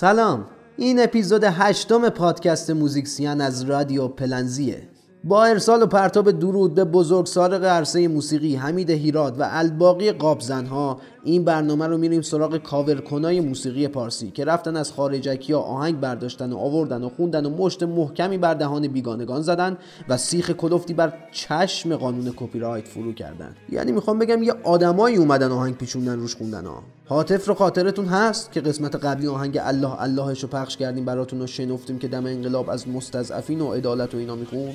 سلام. این اپیزود هشتم پادکست موزیکسیان از رادیو پلنزیه. با ارسال و پرتاب درود به بزرگسال عرصه موسیقی حمید هیراد و الباقی قابزنها این برنامه رو میریم سراغ کاورکنای موسیقی پارسی که رفتن از خارجکی ها آهنگ برداشتن و آوردن و خوندن و مشت محکمی بر دهان بیگانگان زدن و سیخ کلفتی بر چشم قانون کپی رایت فرو کردن. یعنی می‌خوام بگم یه آدمایی اومدن آهنگ پیچوندن روش خوندن ها. حاطف رو خاطرتون هست که قسمت قبلی آهنگ الله اللهش رو پخش کردیم براتون و شنفتیم که دم انقلاب از مستضعفین و عدالت و اینا می‌خوند؟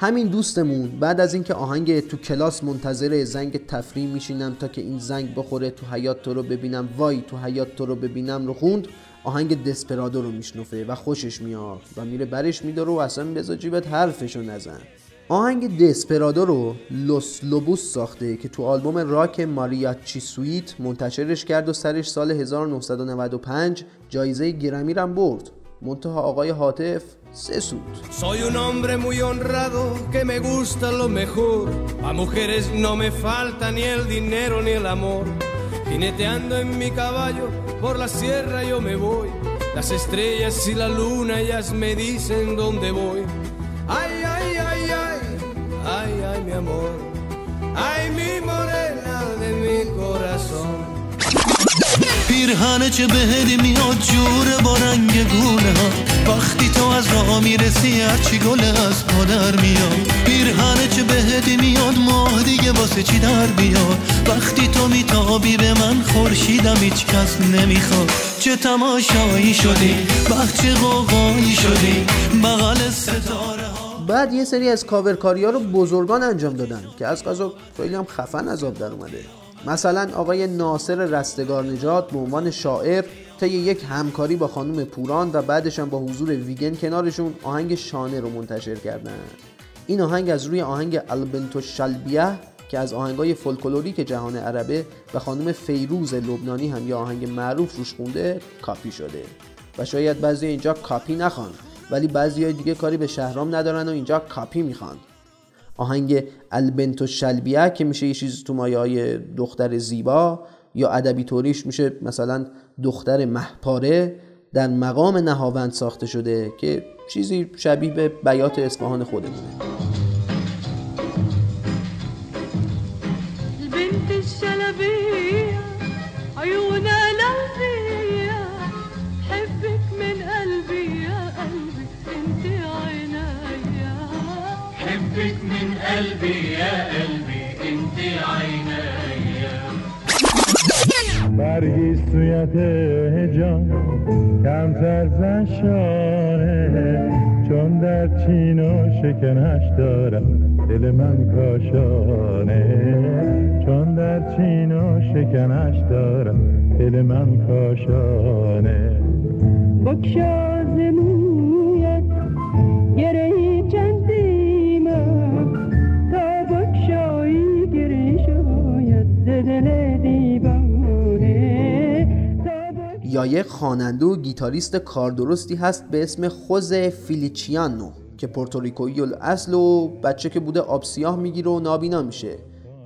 همین دوستمون. بعد از اینکه آهنگ تو کلاس منتظر زنگ تفریم میشینم تا که این زنگ بخوره تو حیات تو رو ببینم. وای تو حیات تو رو ببینم رو خوند. آهنگ دسپرادو رو میشنفه و خوشش میاد و میره برش میداره و اصلا بذار جیبت حرفشو نزن. آهنگ دسپرادو رو لوس لوبوس ساخته که تو آلبوم راک ماریاچی سویت منتشرش کرد و سرش سال 1995 جایزه گرمی رم برد. منتها آقای حاطف Soy un hombre muy honrado que me gusta lo mejor. A mujeres no me falta ni el dinero ni el amor. Jineteando en mi caballo por la sierra yo me voy. Las estrellas y la luna ellas me dicen dónde voy. Ay, ay, ay, ay, ay, ay, mi amor. Ay, mi morena de mi corazón. پیرهن چه بهدی میاد جور با رنگ گونه ها. وقتی تو از راه می‌رسی هرچی گل از پادر میاد. پیرهن چه بهدی میاد ماه دیگه واسه چی در بیاد وقتی تو میتابی به من خورشیدم هیچ کس نمی‌خواد. چه تماشایی شدی وقت چه قوقایی شدی. بغل ستاره ها. بعد یه سری از کاورکاری ها رو بزرگان انجام دادن که از قضا خیلی هم خفن عذاب در اومده. مثلا آقای ناصر رستگار نجات به عنوان شاعر طی یک همکاری با خانم پوران و بعدش هم با حضور ویگن کنارشون آهنگ شانه رو منتشر کردن. این آهنگ از روی آهنگ البنت الشلبیة که از آهنگای فولکلوریک جهان عربه و خانم فیروز لبنانی هم یه آهنگ معروف روش خونده کاپی شده. و شاید بعضی اینجا کاپی نخوان ولی بعضی دیگه کاری به شهرام ندارن و اینجا کاپی می‌خوان. آهنگ البنتو شلبیه که میشه یه چیز تو مایه های دختر زیبا یا ادبی طوریش میشه مثلا دختر محپاره در مقام نهاوند ساخته شده که چیزی شبیه به بیات اصفهان خودمونه. قلبي يا قلبي انت عينيا برگی سویت جان کمتر زشانه چون در چین و شکنش دارم دل من کاشانه. چون در چین و شکنش دارم دل من کاشانه. بکشا زمویت یک خواننده و گیتاریست کاردرستی هست به اسم خوز فیلیچیانو که پورتوریکویی اصل و بچه که بوده آب سیاه می‌گیره و نابینا میشه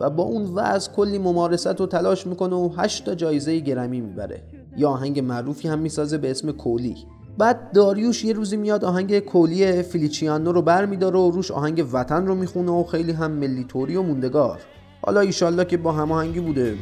و با اون وضع کلی ممارست و تلاش می‌کنه و 8 تا جایزه گرمی می‌بره. یا آهنگ معروفی هم می‌سازه به اسم کولی. بعد داریوش یه روزی میاد آهنگ کولی فیلیچیانو رو بر میداره و روش آهنگ وطن رو می‌خونه و خیلی هم ملیتوری و موندگار. حالا ایشالله که با هماهنگی بوده.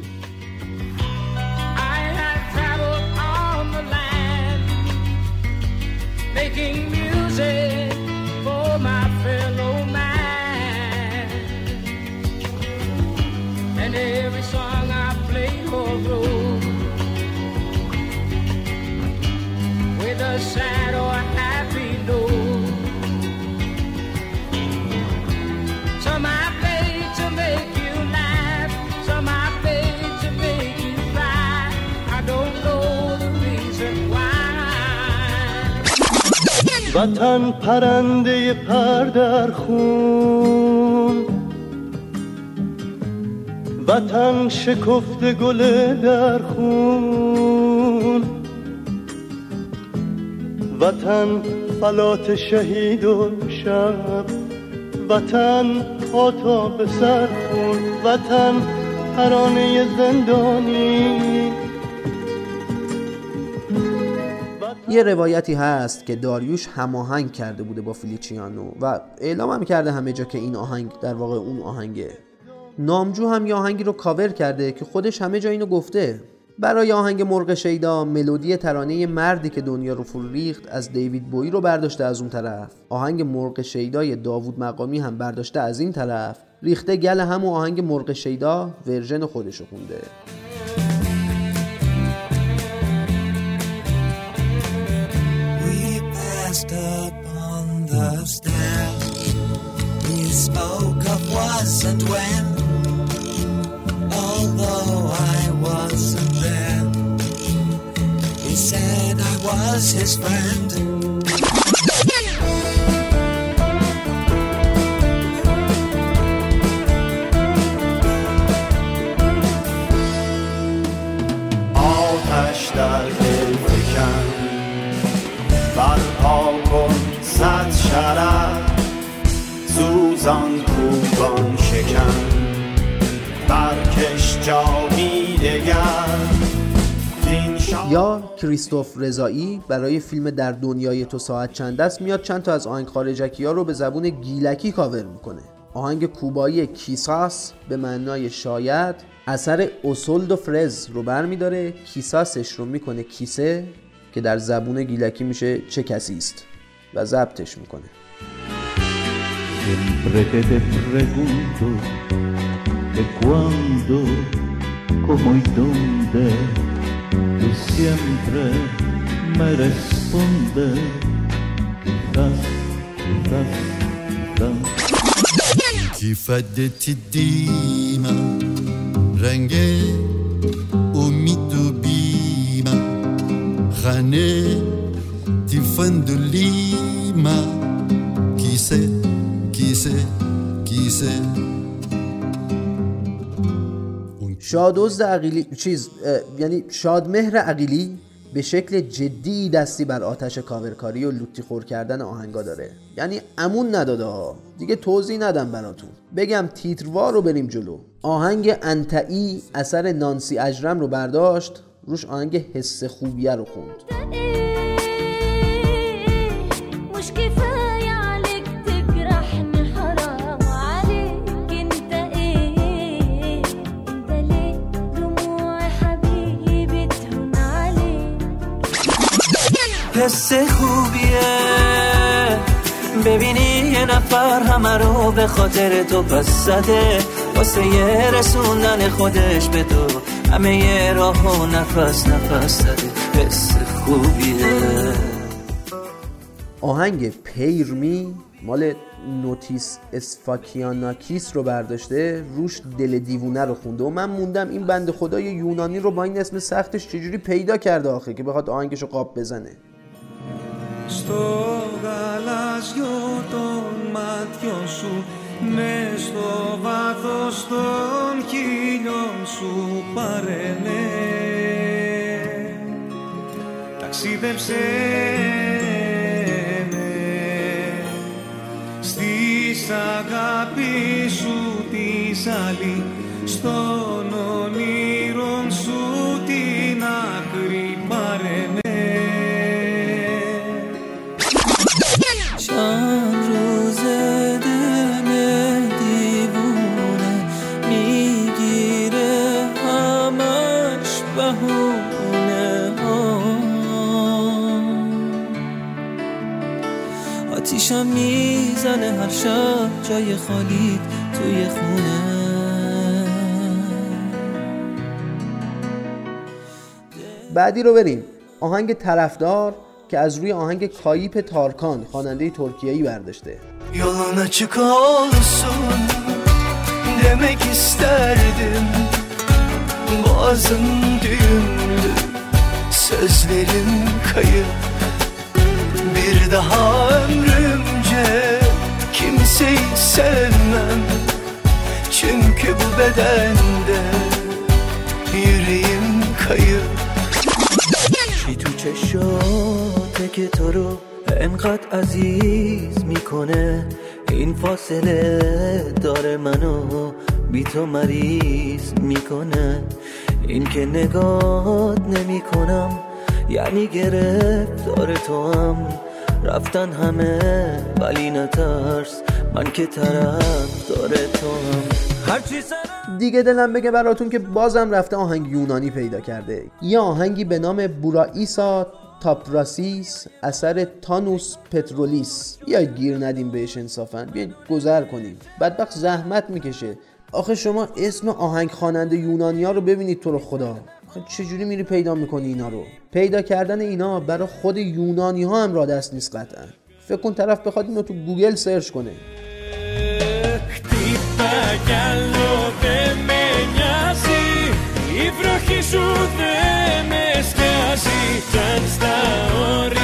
وطن پرنده پر در خون وطن شکفت گل در خون وطن فلات شهید و شب وطن پا به سر خون وطن ترانه زندانی یه روایتی هست که داریوش هماهنگ کرده بوده با فلیچیانو و اعلام هم کرده همه جا که این آهنگ در واقع اون آهنگه. نامجو هم یه آهنگی رو کاور کرده که خودش همه جا اینو گفته. برای آهنگ مرغ شیدا ملودی ترانه مردی که دنیا رو فرو ریخت از دیوید بویی رو برداشته از اون طرف. آهنگ مرغ شیدای داوود مقامی هم برداشته از این طرف. ریخته گل همون آهنگ مرغ شیدا ورژن خودش رو خونده. Up upon the stairs. We spoke of was and when, although I wasn't there. He said I was his friend. All hushed up. کن صد شرر. سوزان کوبان شکن. برکش جامی دگر. یا کریستوف رضایی برای فیلم در دنیای تو ساعت چند است میاد چند تا از آهنگ خارجکی ها رو به زبون گیلکی کاور می‌کنه. آهنگ کوبایی کیساس به معنای شاید اثر اوسولدو فرز رو برمیداره کیساسش رو می‌کنه کیسه که در زبون گیلکی میشه چه کسی است. و ضبطش می‌کنه Siempre que te pregunto de cuándo, cómo y dónde, tú siempre me respondes, quizás, quizás, quizás. Ti faddetti dima و بیمه خانه تی فندولیما کیسه کیسه کیسه. شادوزد عقیلی چیز یعنی شادمهر عقیلی به شکل جدی دستی بر آتش کاورکاری و لوتی خور کردن آهنگا داره. یعنی امون نداده ها. دیگه توضیح ندم براتون. بگم تیتروار رو بریم جلو. آهنگ انتعی اثر نانسی اجرم رو برداشت. روش آهنگ حس خوبیه رو خوند. حس خوبیه. ببینی یه نفر همه رو به خاطر تو پس زده. واسه یه رسوندن خودش به تو همه یه راه و نفس نفس زده. حس خوبیه. آهنگ پیرمی مال نوتیس اسفاکیاناکیس رو برداشته. روش دل دیوونه رو خونده. و من موندم این بند خدای یونانی رو با این اسم سختش چجوری پیدا کرده آخه که بخواد آهنگش رو قاب بزنه. Στο γαλάζιο των μάτιων σου Ναι στο βάθος των χίλιων σου πάρε με Ταξίδεψέ με Στις αγάπη σου της άλλη Στον جای خالی توی خونه. بعدی رو بریم. آهنگ طرفدار که از روی آهنگ کاییپ تارکان خواننده ترکیه‌ای برداشته. Yolun açık olsun demek isterdim Boğazın düğümlü sözlerin kayıp Bir daha ömrümce kimseyi sevmem. Çünkü bu bedende yüreğim kayıp. چی تو چشاته که تو رو انقدر عزیز می‌کنه این فاصله داره منو بی تو مریض می‌کنه این که نگات نمی‌کنم یعنی گرفتار تو هم رفتن همه ولی نترس من که طرف داره تو هم. دیگه دلم بگه براتون که بازم رفته آهنگ یونانی پیدا کرده. یه آهنگی به نام بورائیسا تاپراسیس اثر تانوس پترولیس. یا گیر ندیم بهش انصافا. بیاین گذر کنیم. بدبخت زحمت می‌کشه. آخه شما اسم آهنگ خواننده یونانیا رو ببینید تو رو خدا. آخه چجوری میری پیدا می‌کنی اینا رو؟ پیدا کردن اینا برای خود یونانی ها هم را دست نیست قطعا. فکر کن طرف بخواد اینو تو گوگل سرچ کنه Χτύπα κι άλλο δεν με νοιάζει Η βροχή σου δεν με σκιάζει Κι αν στα όρια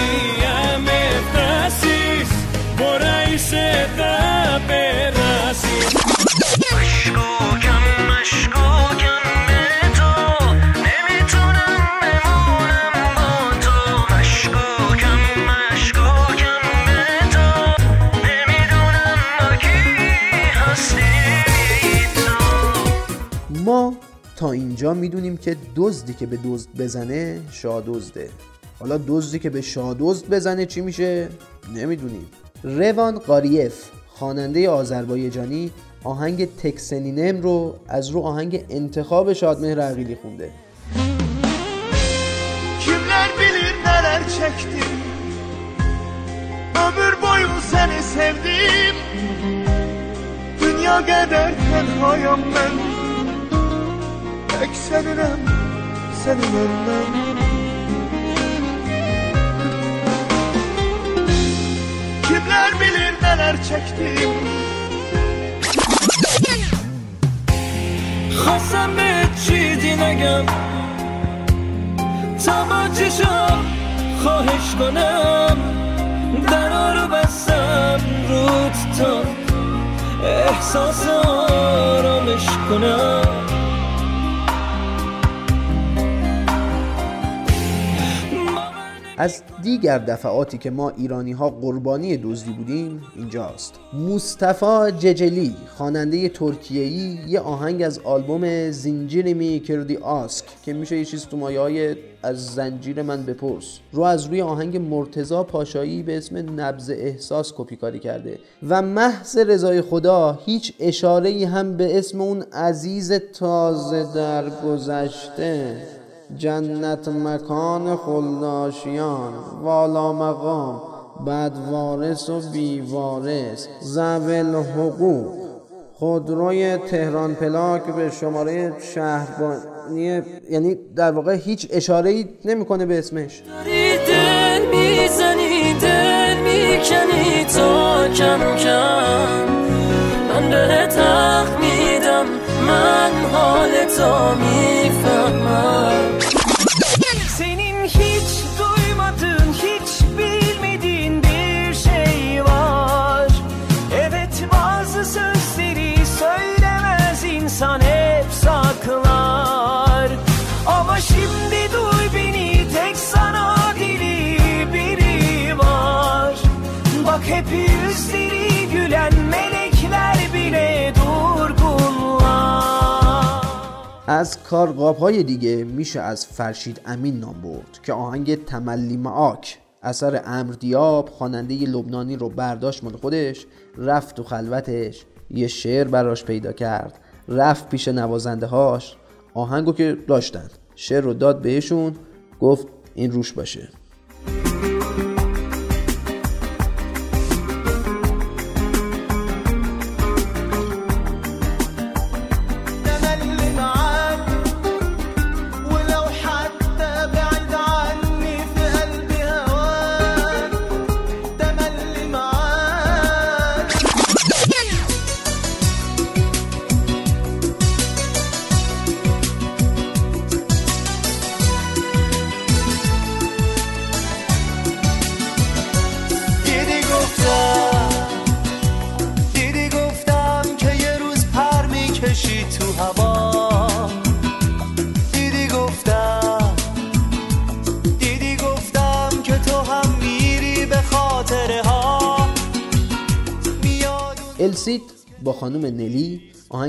می‌دونیم که دزدی که به دزد بزنه شادزده. حالا دزدی که به شادزد بزنه چی میشه؟ نمی‌دونیم. روان قاریف خواننده آذربایجانی آهنگ تکسنینم رو از رو آهنگ انتخاب شادمهر عقیلی خونده. Kimler bilir neler çektim Ömür boyu seni sevdim Dünya kadar tenhayam ben Tek seninle senin ölmem Kimler bilir neler خواستم به چیزی نگم. چشم خواهش کنم. درا رو بستم رود تا احساس آرامش کنم. از دیگر دفعاتی که ما ایرانی ها قربانی دزدی بودیم اینجاست. مصطفی ججلی خواننده ترکیه‌ای یه آهنگ از آلبوم زنجیر می کردی آسک که میشه یه چیز تو مایه از زنجیر من بپرس. رو از روی آهنگ مرتزا پاشایی به اسم نبز احساس کپی کاری کرده و محض رضای خدا هیچ اشاره هم به اسم اون عزیز تازه در گذشته. جنت مکان خلداشیان والا مقام بد وارث و بیوارث زول حقوق خودروی تهران پلاک به شماره شهربانی یعنی در واقع هیچ اشاره ای نمی‌کنه به اسمش. دل می‌زنی از کارقاب دیگه میشه از فرشید امین نام برد که آهنگ تملی معاک اثر امر دیاب خواننده لبنانی رو برداشت مال خودش رفت تو خلوتش یه شعر براش پیدا کرد رفت پیش نوازنده هاش آهنگو که داشتن شعر رو داد بهشون گفت این روش باشه.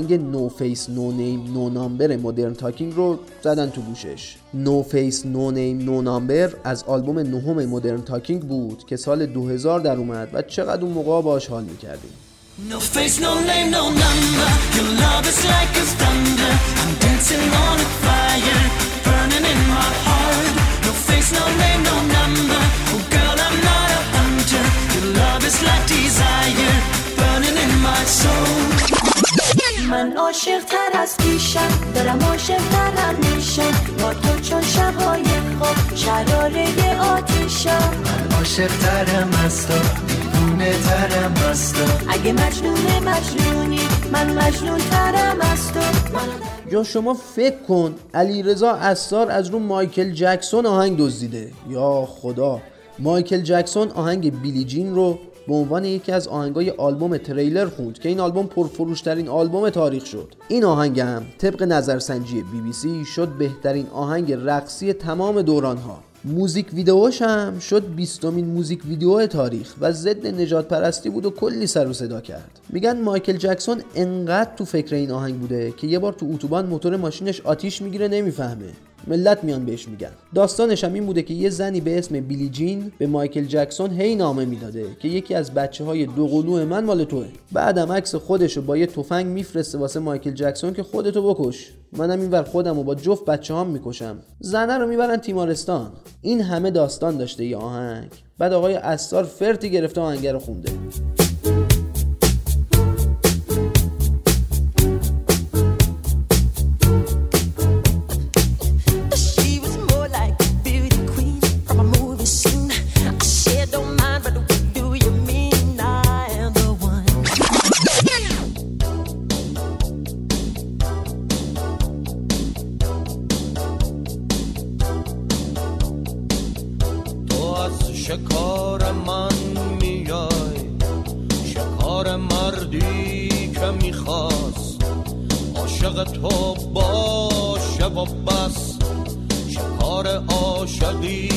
آهنگ No Face No Name No Number Modern Talking رو زدن تو گوشش No Face No Name No Number از آلبوم نهم Modern Talking بود که سال 2000 در اومد و چقدر اون موقع باش حال می‌کردیم No face, no name, no number. Your love is like a thunder. I'm dancing on a fire, burning in my heart. No face, no name, no number. Oh girl, I'm not a hunter. Your love is like desire, burning in my soul. من عاشق تر از پیشم دارم عاشق ترم میشم با تو چون شبهای خواب شراره آتیشم من عاشق ترم از تو دیوونه ترم از تو. اگه مجنون مجنونی من مجنون ترم از تو. من یا شما فکر کن علیرضا اسار از رو مایکل جکسون آهنگ دزدیده. یا خدا مایکل جکسون آهنگ Billie Jean رو به عنوان یکی از آهنگای آلبوم تریلر خوند که این آلبوم پرفروشترین آلبوم تاریخ شد. این آهنگ هم طبق نظرسنجی بی بی سی شد بهترین آهنگ رقصی تمام دوران ها موزیک ویدئوش هم شد بیستمین موزیک ویدئو تاریخ و ضد نژاد پرستی بود و کلی سر و صدا کرد. میگن مایکل جکسون انقدر تو فکر این آهنگ بوده که یه بار تو اتوبان موتور ماشینش آتیش می‌گیره نمی‌فهمه. ملت میان بهش میگن. داستانش هم این بوده که یه زنی به اسم بیلی جین به مایکل جکسون هی نامه می‌داده که یکی از بچه های دوقلو من مال توه. بعدم عکس خودش رو با یه تفنگ میفرسته واسه مایکل جکسون که خودتو بکش. منم اینور خودم رو با جفت بچه هم می‌کشم. زنه رو می‌برن تیمارستان. این همه داستان داشته یه آهنگ. بعد آقای استار فرتی گرفته آهنگه رو خونده. شکار من میای شکار مردی که می‌خواست. عاشق تو باشه و بس شکار عاشقی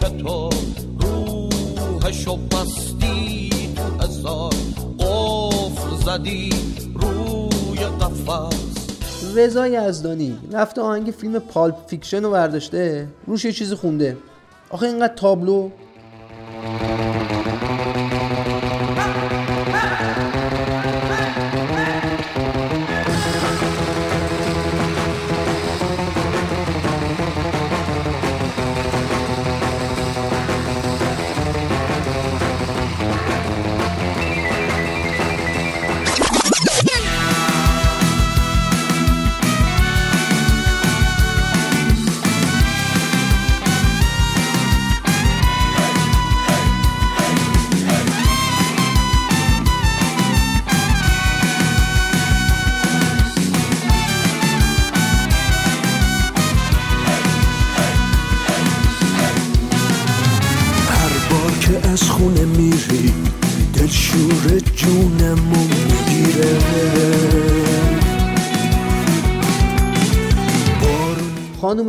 که تو روحشو بستی تو هزار قفل زدی روی قفس. رضا یزدانی رفته آهنگ فیلم Pulp Fiction رو برداشته روش یه چیزی خونده. آخه اینقدر تابلو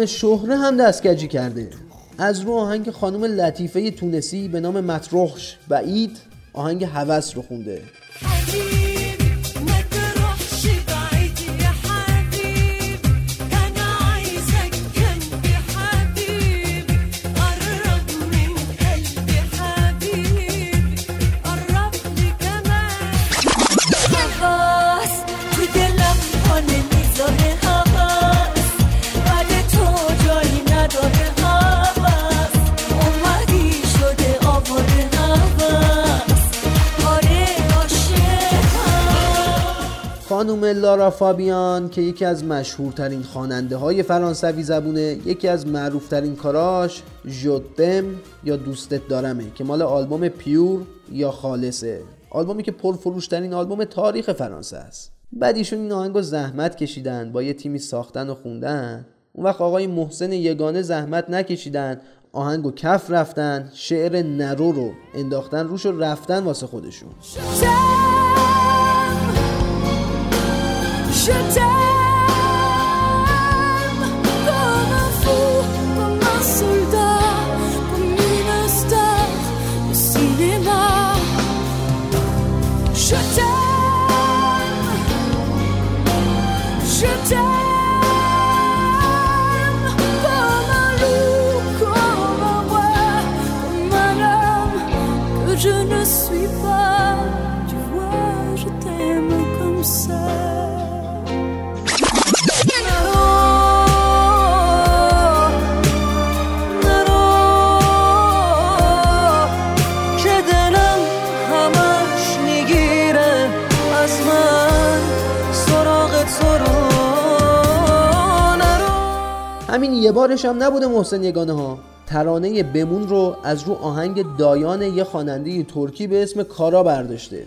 خانم شهره هم دستگجی کرده. از رو آهنگ خانم لطیفه تونسی به نام مطروحش بعید آهنگ هوس رو خونده. لارا فابیان که یکی از مشهورترین خواننده های فرانسوی زبونه یکی از معروفترین کاراش ژوتم یا دوستت دارمه که مال آلبوم پیور یا خالصه. آلبومی که پرفروشترین آلبوم تاریخ فرانسه است. بعد ایشون این آهنگو زحمت کشیدن با یه تیمی ساختن و خوندن. اون وقت آقای محسن یگانه زحمت نکشیدن آهنگو کف رفتن شعر نرو رو انداختن روش و رفتن واسه خودشون. should die. همین یه بارش هم نبوده محسن یگانه ها ترانه بمون رو از رو آهنگ دایان یه خواننده ترکی به اسم کارا برداشته.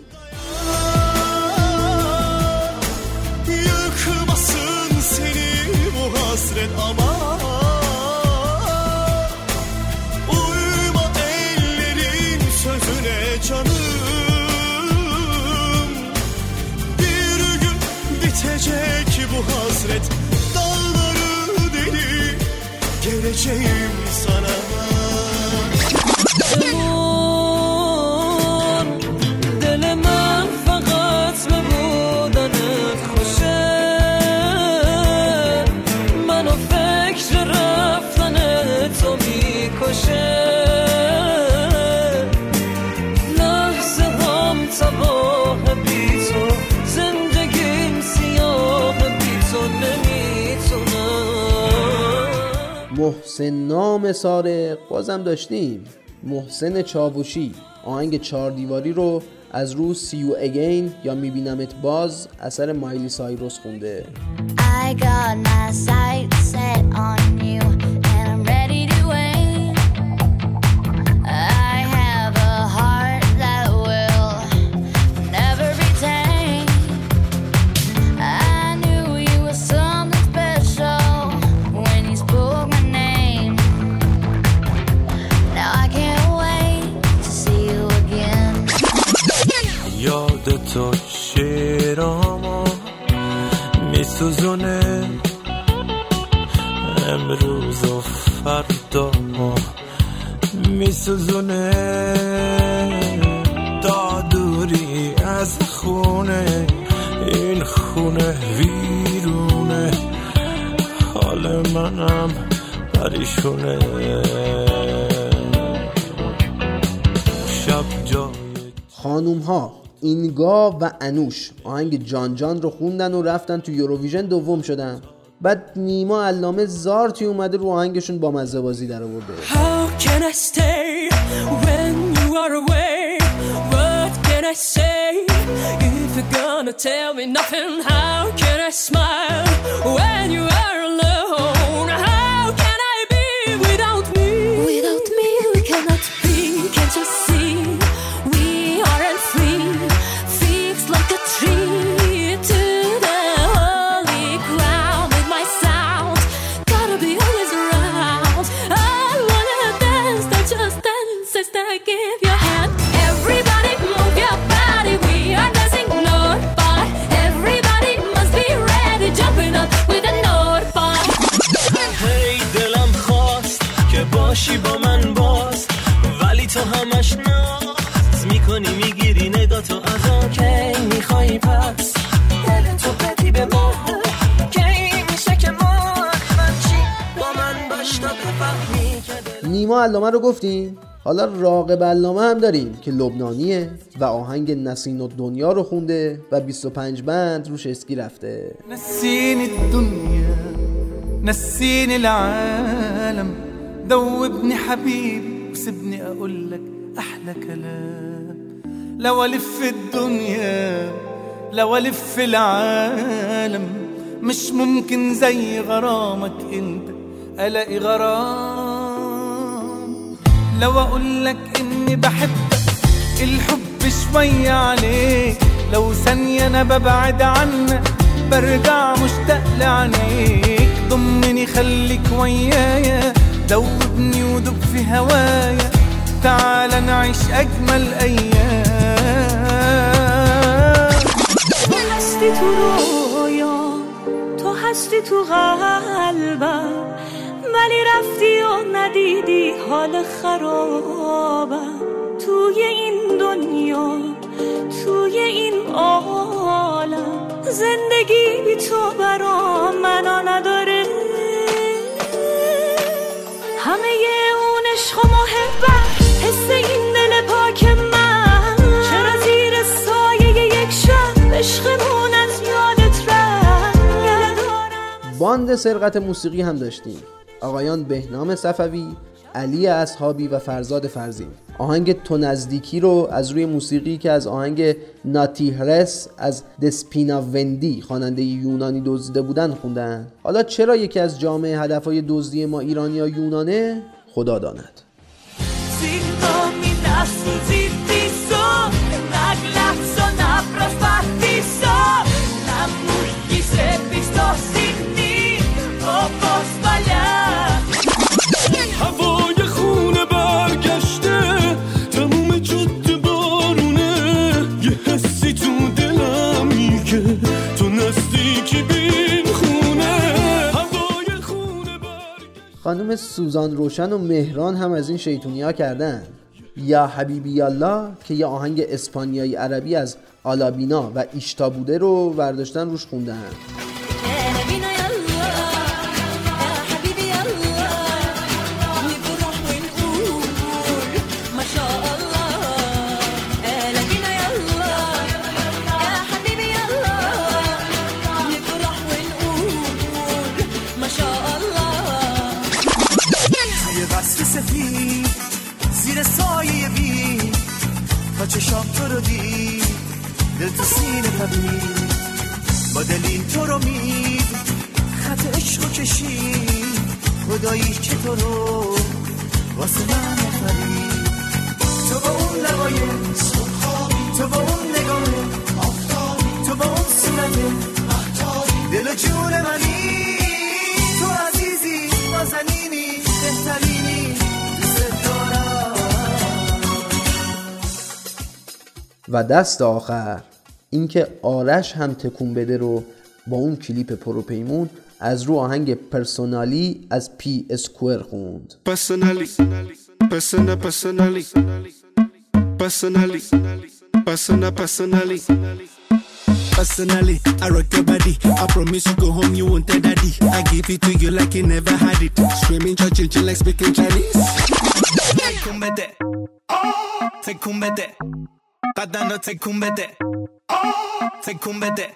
vereceğim sana. محسن نام سارق بازم داشتیم. محسن چاوشی آهنگ چهار دیواری رو از رو سیو اگین یا میبینمت باز اثر مایلی سایروس خونده. I got my sights set on you, میسوزونه دادوری از خونه. این خونه ویرونه. حال منم پریشونه. شب جای خانوم ها اینگا و انوش آهنگ جان جان رو خوندن و رفتن تو یوروویژن دوم شدن. بعد نیما علامه زارتی اومده رو آهنگشون با مزه بازی در آورده. When you are away? What can I say if you're gonna tell me nothing? How can I smile when you are alone? How can I be without me? Without me, we cannot be. Can't you باشی با من باز. ولی تو همش ناز. می‌کنی می‌گیری نگاه تو از کی پس. دل تو بدی به ما. کی میشه که ما؟ من چی با من باش تا بفهمی که دل نیما علامه رو گفتیم حالا راقب علامه هم داریم که لبنانیه و آهنگ نسین و دنیا رو خونده و 25 بند روش اسکی رفته. نسيني الدنيا نسيني العالم ذوبني حبيبي وسيبني اقول لك احلى كلام. لو الف الدنيا لو الف العالم مش ممكن زي غرامك انت الاقي غرام. لو أقول لك إني بحبك الحب شوية عليك لو ثانية أنا ببعد عنك برجع مشتاق لعينيك. ضمني خليك ويايا دوبني ودوب في هوايا تعال نعيش أجمل أيام. تو هستی تو رویا تو تو ولی رفتی و ندیدی حال خرابم. توی این دنیا توی این عالم. زندگی بی تو برام معنا نداره. همه اون عشق و محبت حس این دل پاک من. چرا زیر سایه یک شب عشقمون از یادت رفت. باند سرقت موسیقی هم داشتیم. آقایان بهنام صفوی علی اصحابی و فرزاد فرزین. آهنگ تو نزدیکی رو از روی موسیقی که از آهنگ ناتیهرس از دسپینا وندی خواننده یونانی دزدیده بودن خوندن. حالا چرا یکی از جامعه هدفهای دزدی ما ایرانی یا یونانه؟ خدا داند. خانم سوزان روشن و مهران هم از این شیطونی ها کردن. یا حبیبی الله که یه آهنگ اسپانیایی عربی از آلابینا و ایشتا بوده رو برداشتن روش خوندن. چشام تو رو دید دل تو سینه تبید با دلی تو رو مید خط عشق و کشید. خدایی که تو رو واسه من آفرید. تو با اون لبای تو با اون نگاه تو با اون صورت دل و جون منی. و دست آخر اینکه آرش هم تکون بده رو با اون کلیپ پروپیمون از رو آهنگ پرسونالی از پی اسکوئر خوند Personally, persona, personally, personally, persona, personally. Personally, I rock your body. I promise you go home, you won't tell daddy. I give it to you like you never had it. Screaming, like speaking Chinese. تکون بده تکون بده تکون بده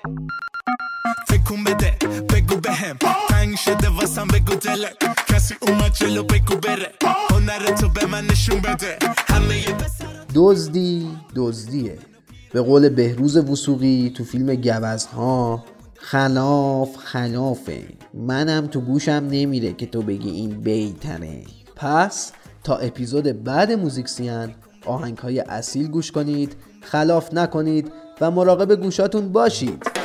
تکون بده بگو بهم تنگ شده واسم بگو دلت کسی اومد جلو بگو بره هنر تو به من بده همه دزدی دزدیه. به قول بهروز وسوقی تو فیلم گوزها خلاف خلافه. منم تو گوشم نمیره که تو بگی این بیتره. پس تا اپیزود بعد موزیکسیان آهنگ های اصیل گوش کنید خلاف نکنید و مراقب گوشاتون باشید.